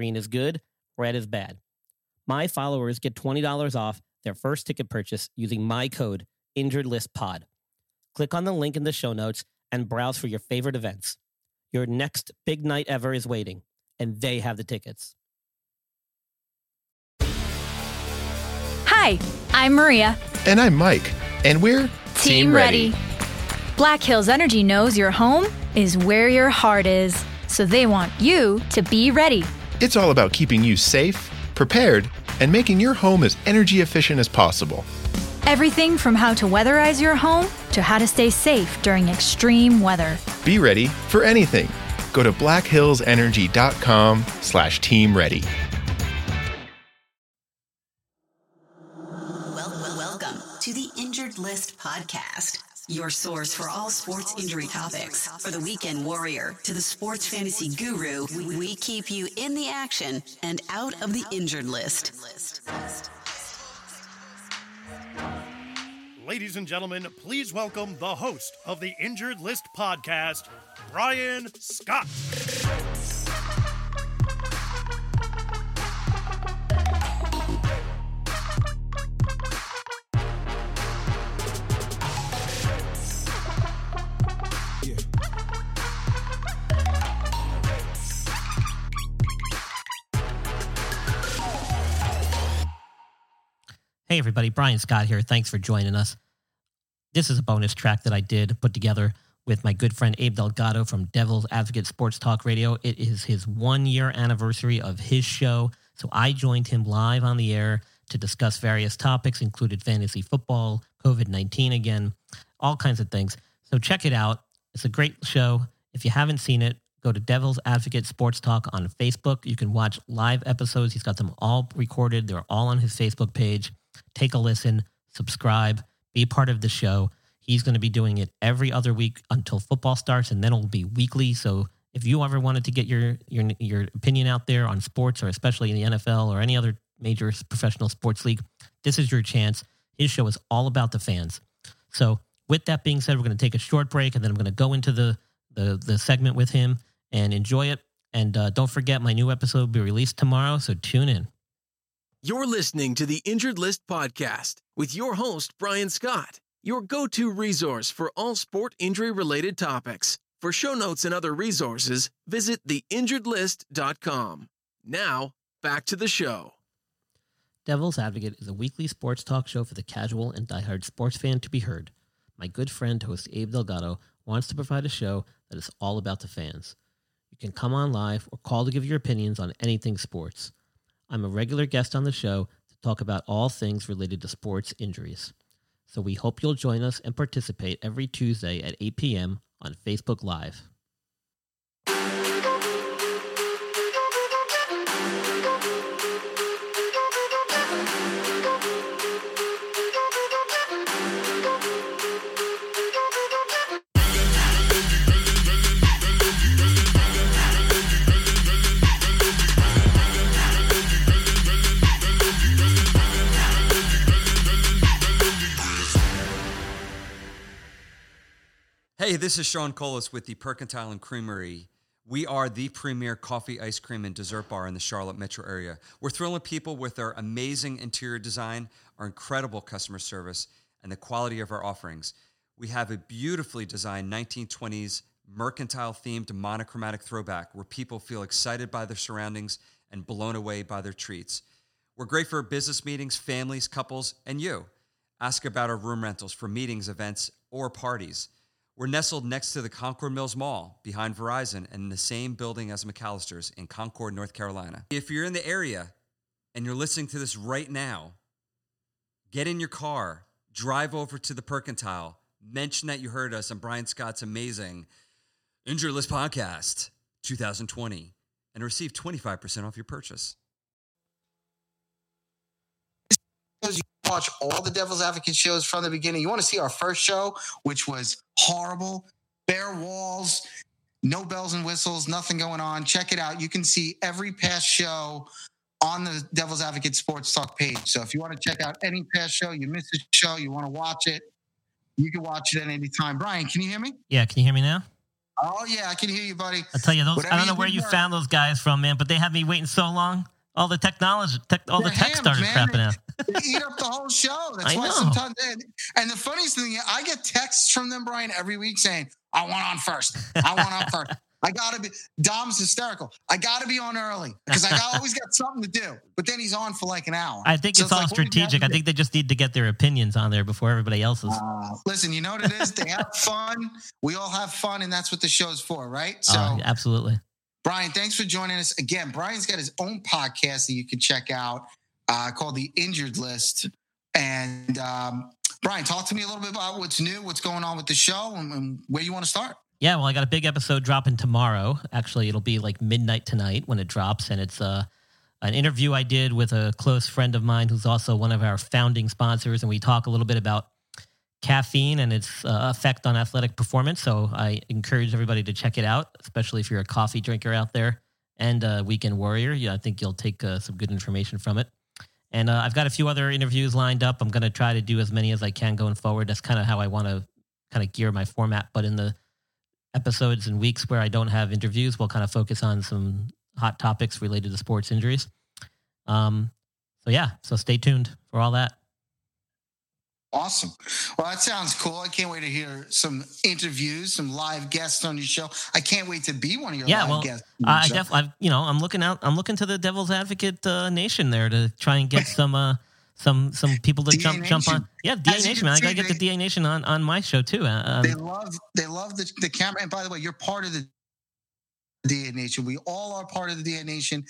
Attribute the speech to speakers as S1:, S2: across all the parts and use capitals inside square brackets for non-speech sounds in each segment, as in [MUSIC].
S1: Green is good, red is bad. My followers get $20 off their first ticket purchase using my code InjuredListPod. Click on the link in the show notes and browse for your favorite events. Your next big night ever is waiting, and they have the tickets.
S2: Hi, I'm Maria.
S3: And I'm Mike. And we're
S2: Team, ready. Black Hills Energy knows your home is where your heart is, so they want you to be ready.
S3: It's all about keeping you safe, prepared, and making your home as energy efficient as possible.
S2: Everything from how to weatherize your home to how to stay safe during extreme weather.
S3: Be ready for anything. Go to blackhillsenergy.com slash team ready.
S4: Welcome to the Injured List podcast, your source for all sports injury topics. For the weekend warrior to the sports fantasy guru, we, keep you in the action and out of the injured list.
S5: Ladies and gentlemen, please welcome the host of the Injured List podcast, Brian Scott.
S1: Hey, everybody, Brian Scott here. Thanks for joining us. This is a bonus track that I did put together with my good friend Abe Delgado from Devil's Advocate Sports Talk Radio. It is his one year anniversary of his show. So I joined him live on the air to discuss various topics, included fantasy football, COVID 19 again, all kinds of things. So check it out. It's a great show. If you haven't seen it, go to Devil's Advocate Sports Talk on Facebook. You can watch live episodes. He's got them all recorded, they're all on his Facebook page. Take a listen, subscribe, be part of the show. He's going to be doing it every other week until football starts, and then it'll be weekly. So if you ever wanted to get your your your opinion out there on sports, or especially in the NFL or any other major professional sports league, this is your chance. His show is all about the fans. So with that being said, we're going to take a short break, and then I'm going to go into the the, the segment with him and enjoy it. And uh, don't forget, my new episode will be released tomorrow, so tune in.
S6: You're listening to the Injured List podcast with your host, Brian Scott, your go to resource for all sport injury related topics. For show notes and other resources, visit theinjuredlist.com. Now, back to the show.
S1: Devil's Advocate is a weekly sports talk show for the casual and diehard sports fan to be heard. My good friend, host Abe Delgado, wants to provide a show that is all about the fans. You can come on live or call to give your opinions on anything sports. I'm a regular guest on the show to talk about all things related to sports injuries. So we hope you'll join us and participate every Tuesday at 8 p.m. on Facebook Live.
S7: Hey, this is Sean Colas with the Percentile and Creamery. We are the premier coffee, ice cream, and dessert bar in the Charlotte metro area. We're thrilling people with our amazing interior design, our incredible customer service, and the quality of our offerings. We have a beautifully designed 1920s mercantile themed monochromatic throwback where people feel excited by their surroundings and blown away by their treats. We're great for business meetings, families, couples, and you. Ask about our room rentals for meetings, events, or parties. We're nestled next to the Concord Mills Mall behind Verizon and in the same building as McAllister's in Concord, North Carolina. If you're in the area and you're listening to this right now, get in your car, drive over to the Percentile, mention that you heard us on Brian Scott's amazing Injured List Podcast 2020, and receive 25% off your purchase.
S8: Watch all the Devil's Advocate shows from the beginning. You want to see our first show, which was horrible, bare walls, no bells and whistles, nothing going on. Check it out. You can see every past show on the Devil's Advocate Sports Talk page. So if you want to check out any past show, you missed a show, you want to watch it, you can watch it at any time. Brian, can you hear me?
S1: Yeah, can you hear me now?
S8: Oh yeah, I can hear you, buddy.
S1: I tell you, those I don't know where you
S8: work.
S1: found those guys from, man, but they had me waiting so long. All the technology, tech, all the tech
S8: hams,
S1: started
S8: man.
S1: crapping out. [LAUGHS]
S8: They eat up the whole show. [LAUGHS] That's
S1: I
S8: why
S1: know.
S8: sometimes. And, and the funniest thing, I get texts from them, Brian, every week saying, "I want on first. I want on first. [LAUGHS] I gotta be." Dom's hysterical. I gotta be on early because I got, always got something to do. But then he's on for like an hour.
S1: I think
S8: So
S1: it's all
S8: like, what do you have to
S1: strategic. I think they just need to get their opinions on there before everybody else's.
S8: Uh, listen, you know what it is? They have fun. We all have fun, and that's what the show's for, right? So,
S1: Uh, absolutely.
S8: Brian, thanks for joining us again. Brian's got his own podcast that you can check out uh, called The Injured List. And um, Brian, talk to me a little bit about what's new, what's going on with the show, and, and where you want to start.
S1: Yeah, well, I got a big episode dropping tomorrow. Actually, it'll be like midnight tonight when it drops, and it's uh, an interview I did with a close friend of mine who's also one of our founding sponsors, and we talk a little bit about caffeine and its uh, effect on athletic performance. So I encourage everybody to check it out, especially if you're a coffee drinker out there and a weekend warrior. Yeah, I think you'll take uh, some good information from it. And uh, I've got a few other interviews lined up. I'm going to try to do as many as I can going forward. That's kind of how I want to kind of gear my format. But in the episodes and weeks where I don't have interviews, we'll kind of focus on some hot topics related to sports injuries. Um, so yeah, so stay tuned for all that.
S8: Awesome. Well, that sounds cool. I can't wait to hear some interviews, some live guests on your show. I can't wait to be one of your
S1: Yeah,
S8: live
S1: well,
S8: guests.
S1: I
S8: show.
S1: def, I've, you know, I'm looking out. I'm looking to the Devil's Advocate uh, Nation there to try and get [LAUGHS] some, uh, some, some people to
S8: DA
S1: jump, jump on. Yeah, DA Nation, man. I gotta get the
S8: they-
S1: DA Nation on on my show too. Uh, Um,
S8: they love they love the, the camera. And by the way, you're part of the DA Nation. We all are part of the DA Nation.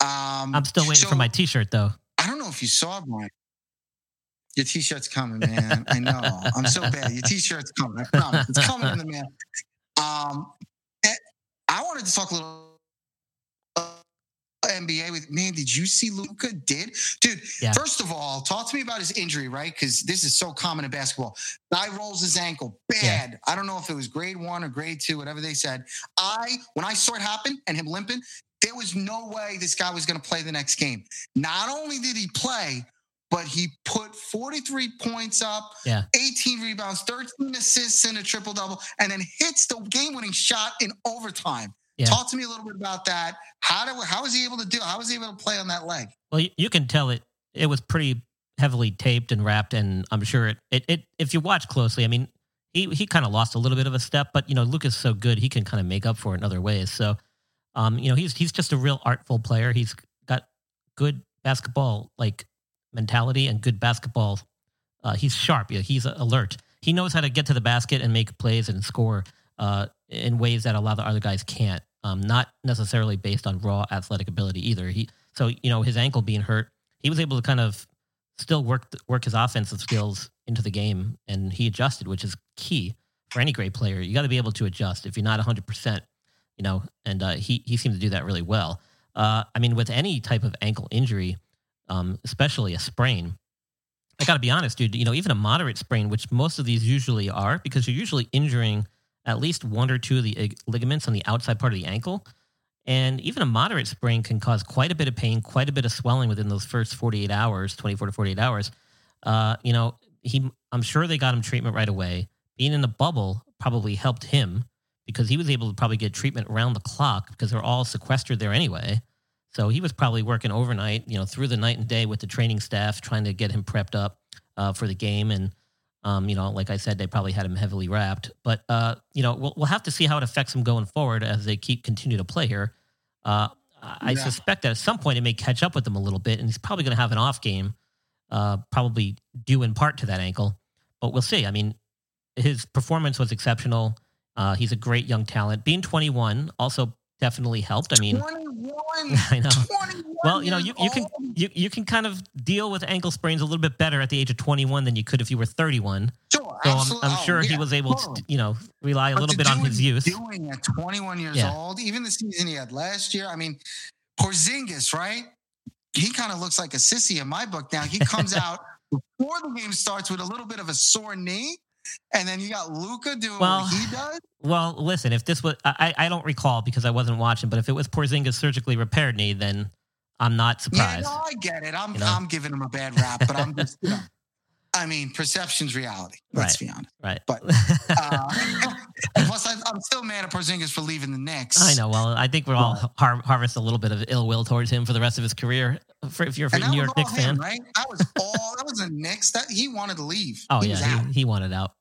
S8: Um,
S1: I'm still waiting for my T-shirt though.
S8: I don't know if you saw Brian. Your t-shirt's coming, man. I know. I'm so bad. Your t-shirt's coming. I promise. It's coming in the mail. Um, eh, I wanted to talk a little NBA with man. Did you see Luka? Did dude?
S1: Yeah.
S8: First of all, talk to me about his injury, right? Because this is so common in basketball. Guy rolls his ankle, bad. I don't know if it was grade one or grade two, whatever they said. I when I saw it happen and him limping, there was no way this guy was going to play the next game. Not only did he play, but he put 43 points up,
S1: Yeah.
S8: 18 rebounds, 13 assists, and a triple double, and then hits the game winning shot in overtime.
S1: Yeah.
S8: Talk to me a little bit about that. How do how was he able to do? How was he able to play on that leg?
S1: Well, you, you can tell it. It was pretty heavily taped and wrapped, and I'm sure it. It. it if you watch closely, I mean, he he kind of lost a little bit of a step, but you know, Luka's so good, he can kind of make up for it in other ways. So, um, you know, he's he's just a real artful player. He's got good basketball like mentality and good basketball. Uh, he's sharp. Yeah, he's alert. He knows how to get to the basket and make plays and score uh, in ways that a lot of the other guys can't. Um, not necessarily based on raw athletic ability either. He so you know his ankle being hurt, he was able to kind of still work work his offensive skills into the game, and he adjusted, which is key for any great player. You got to be able to adjust if you're not 100, percent you know. And uh, he he seemed to do that really well. Uh, I mean, with any type of ankle injury, um, especially a sprain, I got to be honest, dude. You know, even a moderate sprain, which most of these usually are, because you're usually injuring at least one or two of the ligaments on the outside part of the ankle. And even a moderate sprain can cause quite a bit of pain, quite a bit of swelling within those first 48 hours, 24 to 48 hours. Uh, you know, he, I'm sure they got him treatment right away. Being in the bubble probably helped him because he was able to probably get treatment around the clock because they're all sequestered there anyway. So he was probably working overnight, you know, through the night and day with the training staff, trying to get him prepped up uh, for the game. And um, you know, like I said, they probably had him heavily wrapped. But uh, you know, we'll we'll have to see how it affects him going forward as they keep continue to play here. Uh, I
S8: Yeah.
S1: suspect that at some point it may catch up with him a little bit, and he's probably going to have an off game, uh, probably due in part to that ankle. But we'll see. I mean, his performance was exceptional. Uh, he's a great young talent. Being 21 also definitely helped. I mean,
S8: 21. [LAUGHS]
S1: I know.
S8: 21
S1: Well, you know, you, you can you, you can kind of deal with ankle sprains a little bit better at the age of 21 than you could if you were 31.
S8: Sure,
S1: So I'm. I'm
S8: Oh,
S1: sure he
S8: yeah,
S1: was able
S8: totally.
S1: to, you know, rely a
S8: But
S1: little bit on his youth.
S8: Doing at 21 years
S1: Yeah.
S8: old, even the season he had last year. I mean, Porzingis, right? He kind of looks like a sissy in my book now. He comes [LAUGHS] out before the game starts with a little bit of a sore knee, and then you got Luka doing
S1: Well,
S8: what he does.
S1: Well, listen, if this was, I, I don't recall because I wasn't watching, but if it was Porzingis' surgically repaired knee, then I'm not surprised.
S8: Yeah, no, I get it. I'm
S1: You know?
S8: I'm giving him a bad rap, but I'm just, you know, I mean, perception's reality. Let's
S1: Right.
S8: be honest.
S1: Right.
S8: But [LAUGHS] uh, [LAUGHS] plus, I, I'm still mad at Porzingis for leaving the Knicks.
S1: I know. Well, I think we're all har- harvest a little bit of ill will towards him for the rest of his career. For, if you're a New York Knicks
S8: him,
S1: fan,
S8: right? That was all. That was the Knicks. That he wanted to leave.
S1: oh
S8: He
S1: yeah,
S8: out.
S1: he, he wanted out.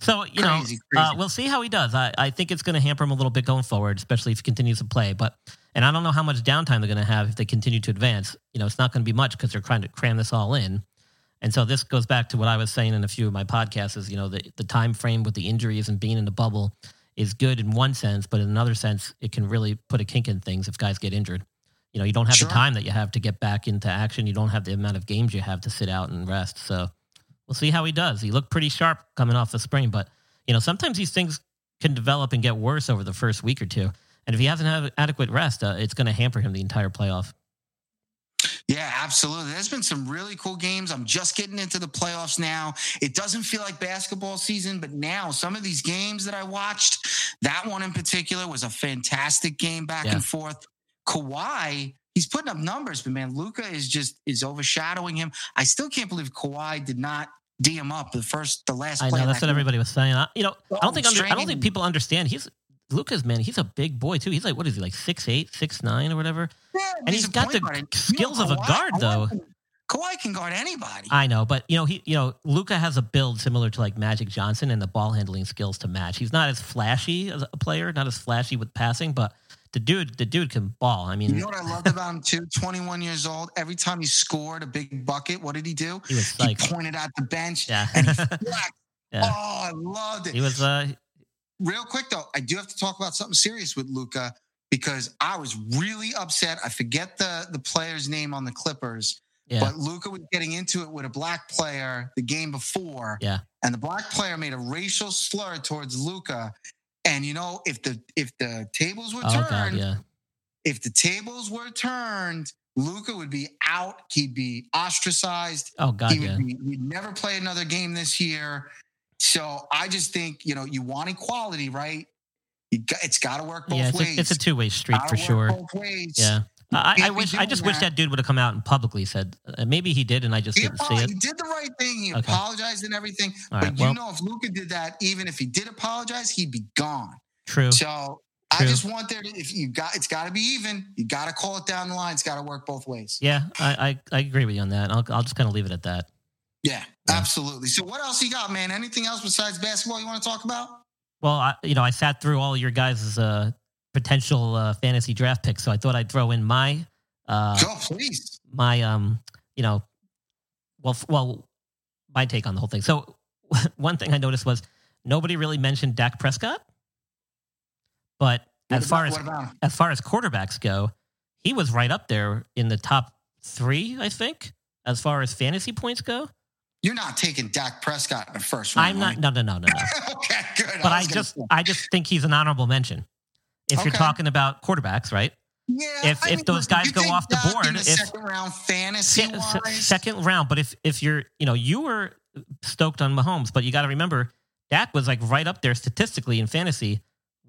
S1: So you
S8: Crazy,
S1: know, uh, we'll see how he does. I, I think it's going to hamper him a little bit going forward, especially if he continues to play. But and I don't know how much downtime they're going to have if they continue to advance. You know, it's not going to be much because they're trying to cram this all in. And so this goes back to what I was saying in a few of my podcasts is, you know, the, the time frame with the injuries and being in the bubble is good in one sense, but in another sense, it can really put a kink in things if guys get injured. You know, you don't have
S8: Sure.
S1: the time that you have to get back into action. You don't have the amount of games you have to sit out and rest. So we'll see how he does. He looked pretty sharp coming off the spring, but you know, sometimes these things can develop and get worse over the first week or two. And if he hasn't had adequate rest, uh, it's going to hamper him the entire playoff.
S8: Yeah, absolutely. There's been some really cool games. I'm just getting into the playoffs now. It doesn't feel like basketball season, but now some of these games that I watched, that one in particular was a fantastic game back
S1: Yeah.
S8: and forth. Kawhi, he's putting up numbers, but man, Luka is just is overshadowing him. I still can't believe Kawhi did not D him up the first, the last.
S1: I know that's
S8: that
S1: what everybody was saying. I, you know, I
S8: Oh,
S1: don't think under, I don't think people understand. He's Lucas, man. He's a big boy too. He's like what is he like six eight, six nine or whatever.
S8: Yeah,
S1: And he's
S8: a
S1: got the
S8: guard.
S1: Skills of a
S8: Kawhi-
S1: guard,
S8: Kawhi
S1: though.
S8: can- Kawhi can guard anybody.
S1: I know, but you know, he you know, Luka has a build similar to like Magic Johnson and the ball handling skills to match. He's not as flashy as a player, not as flashy with passing, but the dude, the dude can ball. I mean,
S8: You know what I loved about him too? 21 years old. Every time he scored a big bucket, what did he do?
S1: he was
S8: He pointed at the bench
S1: Yeah.
S8: and he. [LAUGHS]
S1: Yeah.
S8: Oh, I loved it.
S1: He was uh
S8: Real quick though, I do have to talk about something serious with Luka because I was really upset. I forget the the player's name on the Clippers,
S1: yeah.
S8: but Luka was getting into it with a black player the game before.
S1: Yeah.
S8: And the black player made a racial slur towards Luka. And you know, if the if the tables were
S1: Oh
S8: turned,
S1: god, yeah.
S8: if the tables were turned, Luka would be out. He'd be ostracized.
S1: Oh god,
S8: he
S1: yeah.
S8: would be, he'd never play another game this year. So I just think you know you want equality, right? You got, it's got to work both
S1: Yeah, it's
S8: ways.
S1: a, it's a two way street for sure.
S8: Both ways.
S1: Yeah. I, I wish. I just wish
S8: that.
S1: that dude would have come out and publicly said. Uh, maybe he did, and I just
S8: He,
S1: didn't see it.
S8: he did the right thing. He
S1: Okay.
S8: apologized and everything.
S1: All
S8: but
S1: right.
S8: you
S1: Well,
S8: know, if Luka did that, even if he did apologize, he'd be gone.
S1: true.
S8: So I just want there to, if you got, it's got to be even. You got to call it down the line. It's got to work both ways.
S1: Yeah, I, I, I agree with you on that. I'll, I'll just kind of leave it at that.
S8: Yeah,
S1: Yeah.
S8: absolutely. So what else you got, man? Anything else besides basketball you want to talk about?
S1: Well, I, you know, I sat through all your guys' uh, potential uh, fantasy draft picks, so I thought I'd throw in my, uh,
S8: Go, please.
S1: my, um, you know, well, well, my take on the whole thing. So, [LAUGHS] one thing I noticed was nobody really mentioned Dak Prescott, but
S8: What
S1: as far as
S8: about
S1: as far as quarterbacks go, he was right up there in the top three, I think, as far as fantasy points go.
S8: You're not taking Dak Prescott in the first round.
S1: I'm not.
S8: right?
S1: No, no, no, no, no. [LAUGHS]
S8: okay, good.
S1: But I
S8: gonna
S1: just,
S8: say-
S1: I just think he's an honorable mention. If you're talking about quarterbacks, right?
S8: yeah.
S1: if-
S8: I
S1: if
S8: mean,
S1: those guys go off the board,
S8: the
S1: if-
S8: second round fantasy
S1: Se- se-
S8: wise,
S1: second round. But if if you're, you know, you were stoked on Mahomes, but you got to remember, Dak was like right up there statistically in fantasy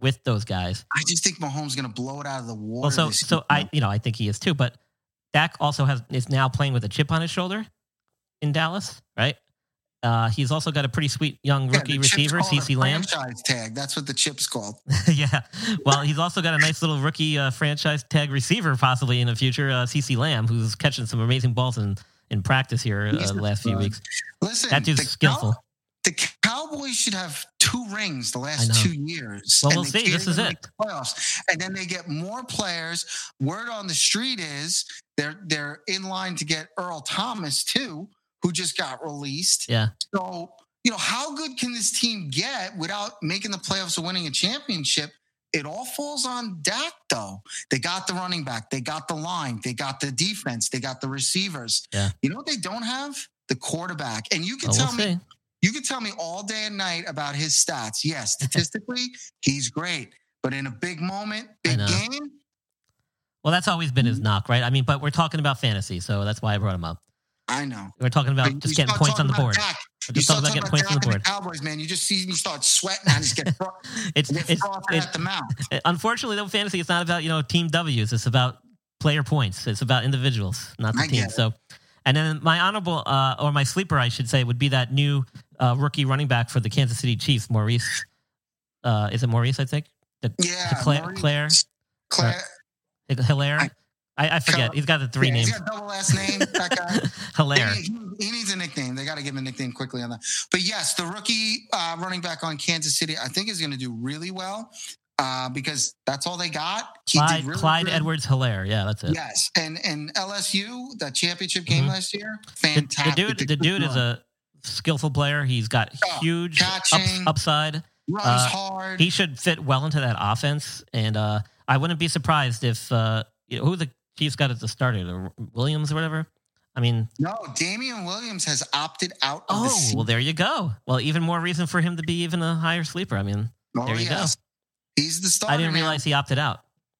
S1: with those guys.
S8: I just think Mahomes is going to blow it out of the water.
S1: Well, so so. I, you know, I think he is too. But Dak also has is now playing with a chip on his shoulder in Dallas, right? Uh, he's also got a pretty sweet young rookie
S8: chip's
S1: receiver, CeeDee Lamb.
S8: Franchise tag. That's what the chip's called. [LAUGHS]
S1: yeah. Well, he's also got a nice little rookie uh, franchise tag receiver possibly in the future, uh, CeeDee Lamb, who's catching some amazing balls in, in practice here uh, the last few weeks.
S8: Listen,
S1: That dude's
S8: the
S1: skillful.
S8: Cow- the Cowboys should have two rings the last two years.
S1: Well, we'll see. This is it.
S8: Playoffs, and then they get more players. Word on the street is they're they're in line to get Earl Thomas too, who just got released.
S1: Yeah.
S8: So you know how good can this team get without making the playoffs or winning a championship? It all falls on Dak, though. They got the running back, they got the line, they got the defense, they got the receivers.
S1: Yeah.
S8: You know what they don't have? The quarterback. And you can
S1: Well,
S8: tell
S1: we'll
S8: me
S1: see.
S8: You can tell me all day and night about his stats. Yes, [LAUGHS] statistically, he's great. But in a big moment, big game,
S1: Well, that's always been his knock, right? I mean, but we're talking about fantasy, so that's why I brought him up.
S8: I know.
S1: We're talking about
S8: But
S1: just getting points on the board.
S8: Dak,
S1: We're just talking about getting points on the board.
S8: Cowboys, man. You just see me start sweating. I just get, [LAUGHS] fro-
S1: It's
S8: get
S1: it's
S8: frothing
S1: it,
S8: at the mouth.
S1: unfortunately though fantasy it's not about you know team W's. It's about player points. It's about individuals, not the
S8: I
S1: team. So, and then my honorable uh, or my sleeper, I should say, would be that new uh, rookie running back for the Kansas City Chiefs, Maurice. Uh, is it Maurice? I think. The,
S8: Yeah,
S1: Claire,
S8: Maurice-
S1: Claire,
S8: Claire.
S1: Helaire.
S8: I-
S1: I, I forget. He's got the three
S8: yeah,
S1: names.
S8: He's got a double last name. That guy. [LAUGHS]
S1: Helaire.
S8: He, he- needs a nickname. They got to give him a nickname quickly on that. But yes, the rookie uh, running back on Kansas City, I think, is going to do really well uh, because that's all they got. He
S1: Clyde,
S8: really
S1: Clyde. Edwards Helaire. Yeah, that's it.
S8: Yes, and and LSU, the championship game
S1: Mhm.
S8: last year, fantastic.
S1: the dude, the dude is a skillful player. He's got
S8: Oh,
S1: huge ups, upside.
S8: runs
S1: uh,
S8: hard.
S1: He should fit well into that offense, and uh, I wouldn't be surprised if uh, you know, who the Chiefs got at the starter, the Williams or whatever. I mean,
S8: no, Damien Williams has opted out of the
S1: oh
S8: season.
S1: well, there you go. Well, even more reason for him to be even a higher sleeper. I mean,
S8: Oh,
S1: there you go.
S8: He's the starter.
S1: I didn't
S8: now.
S1: realize he opted out.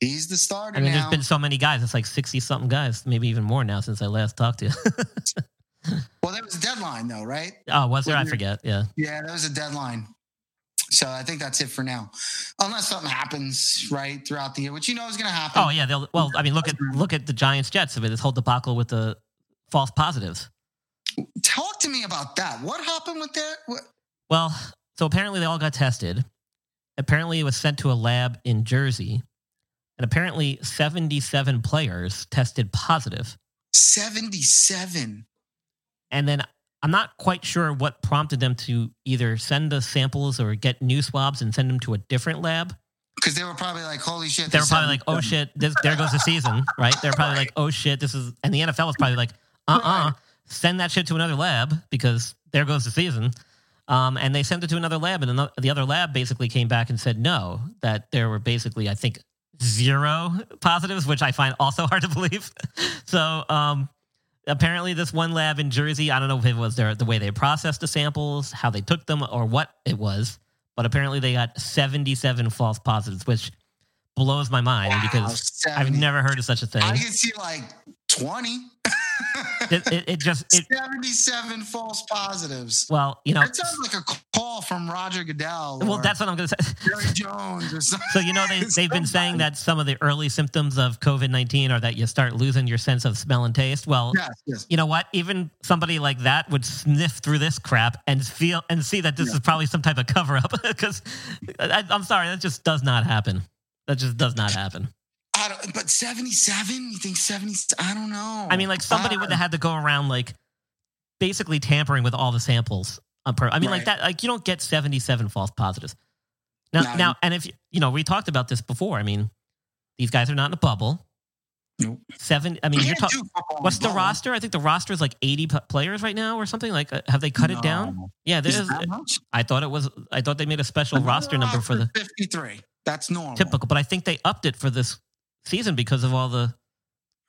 S8: He's the starter
S1: I mean,
S8: now.
S1: there's been so many guys. It's like sixty something guys, maybe even more now since I last talked to you. [LAUGHS]
S8: well, there was a deadline though, right?
S1: oh, was there? I forget. Yeah.
S8: Yeah, that was a deadline. So I think that's it for now, unless something happens right throughout the year, which you know is going to happen.
S1: Oh yeah. They'll. Well, I mean, look at look at the Giants Jets. I mean, this whole debacle with the false positives.
S8: Talk to me about that. What happened with that? What?
S1: Well, so apparently they all got tested. Apparently it was sent to a lab in Jersey. And apparently 77 players tested positive.
S8: 77.
S1: And then I'm not quite sure what prompted them to either send the samples or get new swabs and send them to a different lab.
S8: Because they were probably like, holy shit.
S1: They were probably like, oh shit, this, there goes the season, right? They're probably like, oh shit, this is, and the NFL was probably like, uh uh
S8: Right.
S1: send that shit to another lab because there goes the season. Um, and they sent it to another lab, and the other lab basically came back and said no, that there were basically, I think, zero positives, which I find also [LAUGHS] hard to believe. so um, apparently, this one lab in Jersey, I don't know if it was their, the way they processed the samples, how they took them, or what it was, but apparently they got 77 false positives, which blows my mind
S8: Wow,
S1: because I've never heard of such a thing.
S8: I can see like 20. [LAUGHS]
S1: It, it, it just, it,
S8: 77 false positives.
S1: well, you know,
S8: That sounds like a call from Roger Goodell.
S1: well, that's what I'm going to say.
S8: Jerry Jones or something.
S1: So you know they they've been saying that some of the early symptoms of COVID nineteen are that you start losing your sense of smell and taste. Well,
S8: Yes, yes.
S1: you know what? Even somebody like that would sniff through this crap and feel and see that this is probably some type of cover up. Because [LAUGHS] I'm sorry, that just does not happen. That just does not happen.
S8: I don't, but 77? You think 70? I don't know.
S1: I mean, like somebody
S8: Uh,
S1: would have had to go around like basically tampering with all the samples. Per- I mean, like that. Like you don't get 77 false positives. Now,
S8: No.
S1: now, and if you know, we talked about this before. I mean, these guys are not in a bubble.
S8: Nope.
S1: Seven. I mean,
S8: You
S1: you're talking.
S8: do football in
S1: What's the
S8: bubble.
S1: roster? I think the roster is like 80 p- players right now or something. Like, uh, have they cut it down? Yeah, there
S8: Is
S1: is.
S8: much?
S1: I thought it was. I thought they made a special roster number for the
S8: 53. That's normal.
S1: typical, but I think they upped it for this season because of all the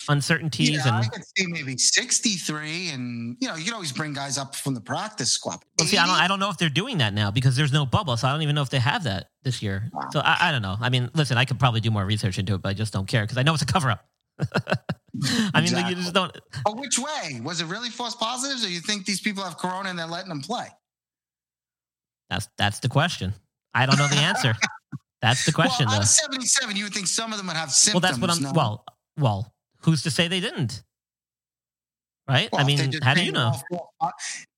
S1: uncertainties
S8: Yeah, I could see maybe 63. And, you know, you can always bring guys up from the practice squad.
S1: Well, see, I don't, I don't know if they're doing that now because there's no bubble, so I don't even know if they have that this year.
S8: Wow.
S1: So I, I don't know. I mean, listen, I could probably do more research into it, but I just don't care because I know it's a cover up. [LAUGHS] I mean, like, you just don't.
S8: But which way? Was it really false positives, or you think these people have corona and they're letting them play?
S1: That's that's the question. I don't know the answer. [LAUGHS] That's the question,
S8: well, out
S1: though.
S8: of 77, you would think some of them would have symptoms.
S1: Well, that's what I'm.
S8: no?
S1: Well, well, who's to say they didn't? Right?
S8: Well,
S1: I mean, how do you know?
S8: po-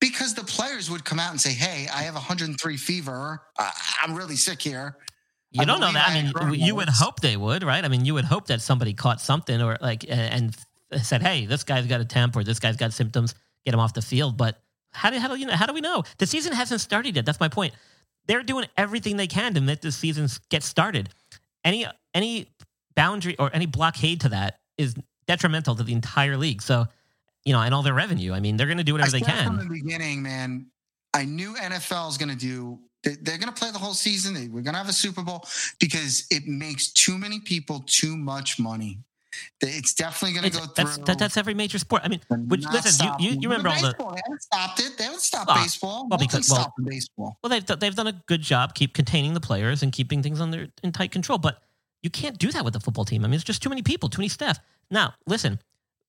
S8: Because the players would come out and say, "Hey, I have 103 fever. Uh, I'm really sick here."
S1: You
S8: I
S1: don't know that.
S8: I
S1: mean, you would hope they would, right? I mean, you would hope that somebody caught something or like and said, "Hey, this guy's got a temp or this guy's got symptoms. Get him off the field." But How do, how do you know? How do we know? The season hasn't started yet. That's my point. They're doing everything they can to make the season get started. Any any boundary or any blockade to that is detrimental to the entire league. So, you know, and all their revenue. I mean, they're going to do whatever they can.
S8: From the beginning, man, I knew NFL is going to do. they- They're going to play the whole season. We're going to have a Super Bowl because it makes too many people too much money. It's definitely going to go
S1: that's
S8: through.
S1: that, that's every major sport. I mean, which listen, you, you you remember all the
S8: baseball, They haven't stopped it. They haven't stopped
S1: Ah,
S8: baseball.
S1: well, because- well-
S8: baseball.
S1: Well, they've they've done a good job keep containing the players and keeping things under in tight control. But you can't do that with the football team. I mean, it's just too many people, too many staff. Now, listen,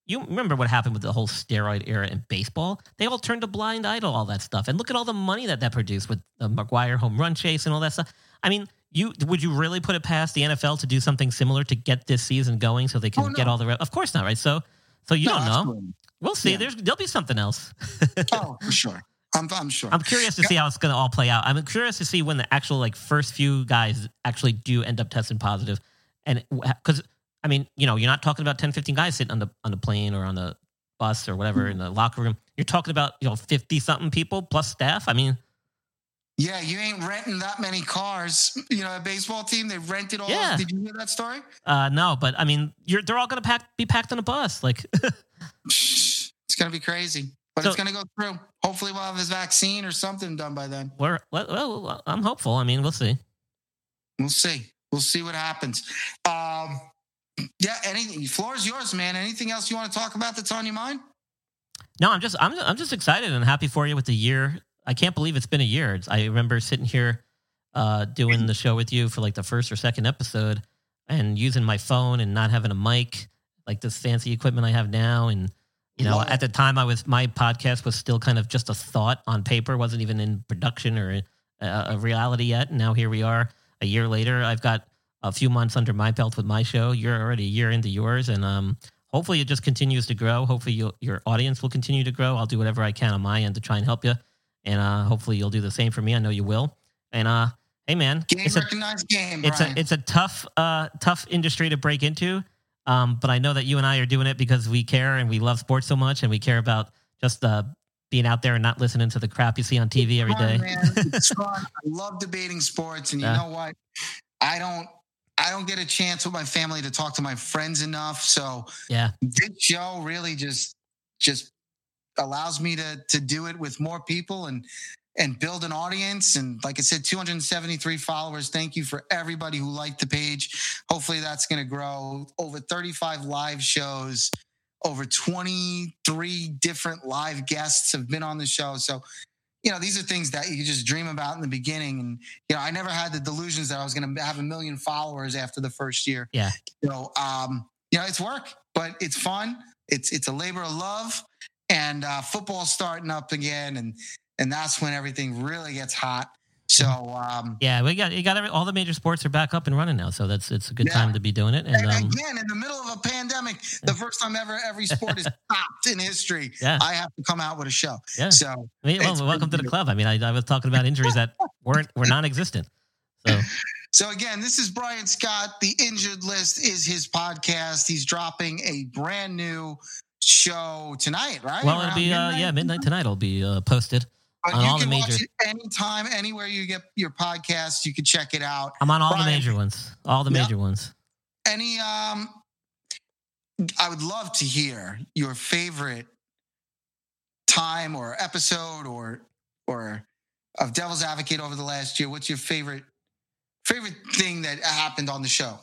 S1: you remember what happened with the whole steroid era in baseball? They all turned a blind eye to all that stuff, and look at all the money that that produced with the McGwire home run chase and all that stuff. I mean, you would you really put it past the NFL to do something similar to get this season going so they can
S8: Oh,
S1: get all the? Re- of course not, right? So, so you
S8: No,
S1: don't know.
S8: absolutely.
S1: We'll see.
S8: Yeah.
S1: There's there'll be something else. [LAUGHS]
S8: Oh, for sure. I'm, I'm sure.
S1: I'm curious to see how it's going to all play out. I'm curious to see when the actual like first few guys actually do end up testing positive, and because I mean, you know, you're not talking about 10, 15 guys sitting on the on the plane or on the bus or whatever mm-hmm. in the locker room. You're talking about you know 50 something people plus staff. I mean,
S8: yeah, you ain't renting that many cars. You know, a baseball team, they rented all
S1: Yeah.
S8: Did you hear that story?
S1: uh, no, but I mean, you're they're all going to pack be packed on a bus. Like, [LAUGHS]
S8: It's going to be crazy, but
S1: So-
S8: it's going to go through. Hopefully, we'll have this vaccine or something done by then.
S1: we're well, well, I'm hopeful. I mean, we'll see.
S8: We'll see. We'll see what happens. Um, yeah, anything. Floor is yours, man. Anything else you want to talk about that's on your mind?
S1: No, I'm just I'm I'm just excited and happy for you with the year. I can't believe it's been a year. It's, I remember sitting here uh, doing the show with you for like the first or second episode and using my phone and not having a mic like this fancy equipment I have now. And you know, at the time, I was my podcast was still kind of just a thought on paper, wasn't even in production or a, a reality yet. And now here we are, a year later. I've got a few months under my belt with my show. You're already a year into yours, and um, hopefully it just continues to grow. Hopefully you'll, your audience will continue to grow. I'll do whatever I can on my end to try and help you, and uh, hopefully you'll do the same for me. I know you will. And uh, hey, man,
S8: Game
S1: it's a
S8: recognized game,
S1: it's
S8: Brian.
S1: a it's a tough uh tough industry to break into. Um, but I know that you and I are doing it because we care and we love sports so much, and we care about just uh being out there and not listening to the crap you see on TV every
S8: fun,
S1: day.
S8: man. It's [LAUGHS] fun. I love debating sports, and you
S1: Yeah.
S8: know what? I don't. I don't get a chance with my family to talk to my friends enough. So
S1: Yeah,
S8: this show really just just allows me to to do it with more people and and build an audience. And like i said 273 followers. Thank you for everybody who liked the page. Hopefully that's going to grow. Over 35 live shows. Over 23 different live guests have been on the show. So you know these are things that you just dream about in the beginning. And you know i never had the delusions that i was going to have a million followers after the first year.
S1: Yeah.
S8: so um, you know, it's work, but it's fun. It's it's a labor of love, and uh, football's starting up again, and and that's when everything really gets hot. So um,
S1: Yeah, we got you got every, all the major sports are back up and running now, so that's it's a good
S8: Yeah.
S1: time to be doing it. And
S8: and
S1: um,
S8: again, in the middle of a pandemic, the first time ever every sport is [LAUGHS] stopped in history,
S1: Yeah.
S8: I have to come out with a show.
S1: Yeah.
S8: So
S1: I mean, well, welcome to the club. I mean, I, I was talking about injuries that weren't were non-existent. So [LAUGHS]
S8: So again, this is Brian Scott. The Injured List is his podcast. He's dropping a brand new show tonight, right?
S1: well, it'll
S8: Around
S1: be uh, yeah midnight tonight. It'll be uh, posted
S8: But
S1: on
S8: you
S1: all the major.
S8: watch it anytime, anywhere you get your podcast. You can check it out.
S1: I'm on all the major ones, all the
S8: Yeah.
S1: major ones.
S8: Any, um, I would love to hear your favorite time or episode or or of Devil's Advocate over the last year. What's your favorite favorite thing that happened on the show?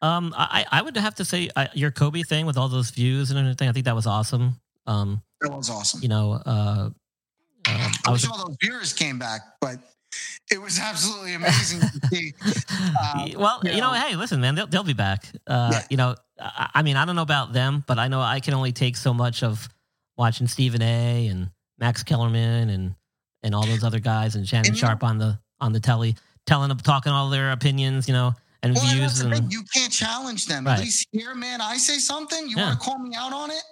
S1: Um, I I would have to say uh, your Kobe thing with all those views and everything. I think that was awesome. Um,
S8: That was awesome.
S1: you know, uh, um,
S8: I wish all those viewers came back, but it was absolutely amazing to see. [LAUGHS] Uh,
S1: well,
S8: you
S1: you know,
S8: know-
S1: hey, listen, man, they'll, they'll be back. Uh,
S8: Yeah.
S1: You know, I, I mean, I don't know about them, but I know I can only take so much of watching Stephen A. and Max Kellerman and and all those other guys and Shannon
S8: And
S1: Sharpe on the on the telly, telling them, talking all their opinions, you know, and
S8: Well, and that's
S1: views
S8: the thing. You can't challenge them.
S1: Right.
S8: At least here, man, I say something. You
S1: Yeah.
S8: want to call me out on it?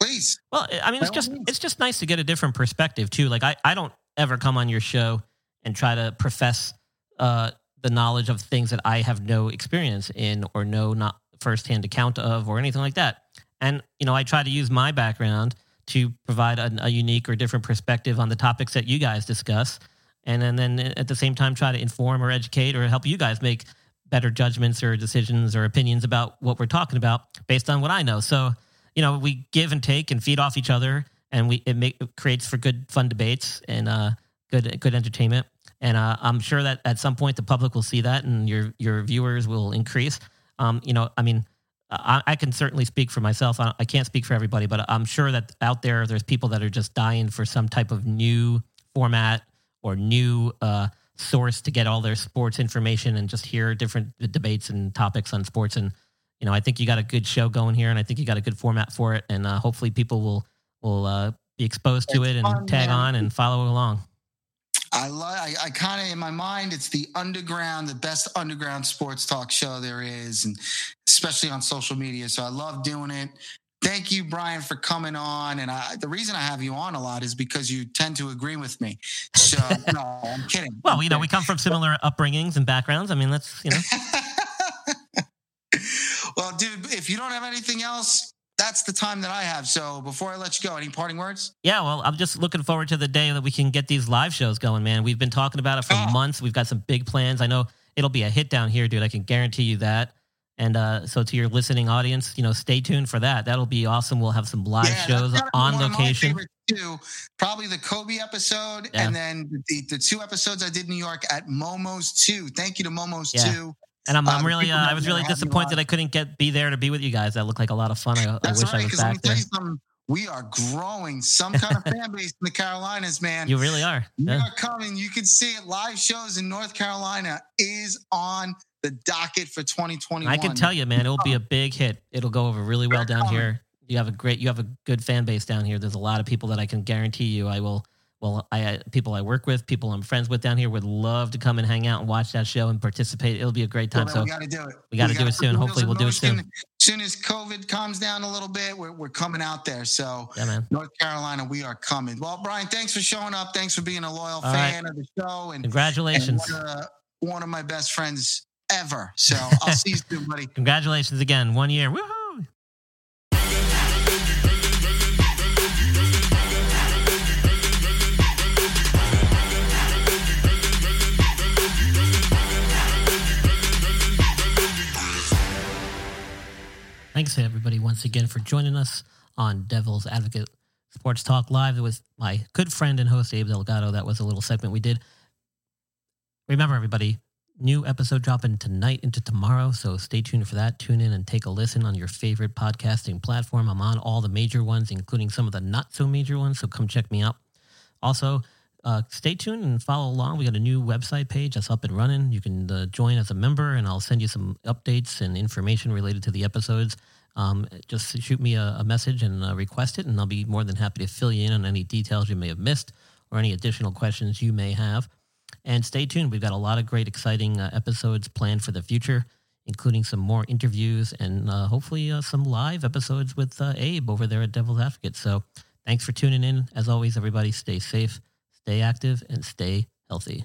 S8: Please.
S1: Well, I mean, it's just
S8: means.
S1: it's just nice to get a different perspective too. Like I, I don't ever come on your show and try to profess uh, the knowledge of things that I have no experience in or no not firsthand account of or anything like that. And you know, I try to use my background to provide a, a unique or different perspective on the topics that you guys discuss, and then, then at the same time try to inform or educate or help you guys make better judgments or decisions or opinions about what we're talking about based on what I know. So, you know, we give and take and feed off each other, and we it, make, it creates for good, fun debates and uh, good, good entertainment. And uh, I'm sure that at some point the public will see that, and your your viewers will increase. Um, you know, I mean, I, I, can certainly speak for myself. I, I can't speak for everybody, but I'm sure that out there there's people that are just dying for some type of new format or new uh, source to get all their sports information and just hear different debates and topics on sports. And you know, I think you got a good show going here, and I think you got a good format for it. And uh, hopefully, people will will uh, be exposed to it and fun, tag man. on and follow along.
S8: I like. I, I kind of in my mind, it's the underground, the best underground sports talk show there is, and especially on social media. So I love doing it thank you, Brian, for coming on. And I, the reason I have you on a lot is because you tend to agree with me. So [LAUGHS] no, I'm kidding.
S1: Well, you know, we come from similar upbringings and backgrounds. I mean, that's you know. [LAUGHS]
S8: well, dude, if you don't have anything else, that's the time that I have. So before I let you go, any parting words?
S1: Yeah, well, I'm just looking forward to the day that we can get these live shows going, man. We've been talking about it for oh. months. We've got some big plans. I know it'll be a hit down here, dude. I can guarantee you that. And uh, so, to your listening audience, you know, stay tuned for that. That'll be awesome. We'll have some live yeah, shows on location.
S8: Two, probably the Kobe episode, yeah. and then the, the two episodes I did in New York at Momo's Two. Thank you to Momo's yeah. Two.
S1: And I'm, I'm um, really, uh, I was really disappointed I couldn't get be there to be with you guys. That looked like a lot of fun. I, I wish right, I was back there.
S8: We are growing some kind of [LAUGHS] fan base in the Carolinas, man.
S1: You really are.
S8: You yeah. are coming. You can see it. Live shows in North Carolina is on the docket for 2021.
S1: I can tell you, man, it'll be a big hit. It'll go over really well down here. You have a great, you have a good fan base down here. There's a lot of people that I can guarantee you I will. Well, I people I work with, people I'm friends with down here would love to come and hang out and watch that show and participate. It'll be a great time. Well, so
S8: we got to do it.
S1: We got to do it soon. Hopefully, we'll do it soon. As
S8: soon as COVID calms down a little bit, we're, we're coming out there. So,
S1: yeah, man.
S8: North Carolina, we are coming. Well, Brian, thanks for showing up. Thanks for being a loyal All fan right. of the show. And
S1: congratulations.
S8: And one, of, one of my best friends ever. So I'll see you soon, buddy. [LAUGHS]
S1: Congratulations again. One year. Woohoo! Thanks everybody once again for joining us on Devil's Advocate Sports Talk Live. It was my good friend and host Abe Delgado. That was a little segment we did. Remember, everybody, New episode dropping tonight into tomorrow, so stay tuned for that. Tune in and take a listen on your favorite podcasting platform. I'm on all the major ones, including some of the not so major ones, so come check me out. Also, uh, stay tuned and follow along. We got a new website page that's up and running. You can uh, join as a member, and I'll send you some updates and information related to the episodes. Um, just shoot me a, a message and uh, request it, and I'll be more than happy to fill you in on any details you may have missed or any additional questions you may have. And stay tuned. We've got a lot of great, exciting uh, episodes planned for the future, including some more interviews and uh, hopefully uh, some live episodes with uh, Abe over there at Devil's Advocate. So thanks for tuning in. As always, everybody, stay safe, stay active, and stay healthy.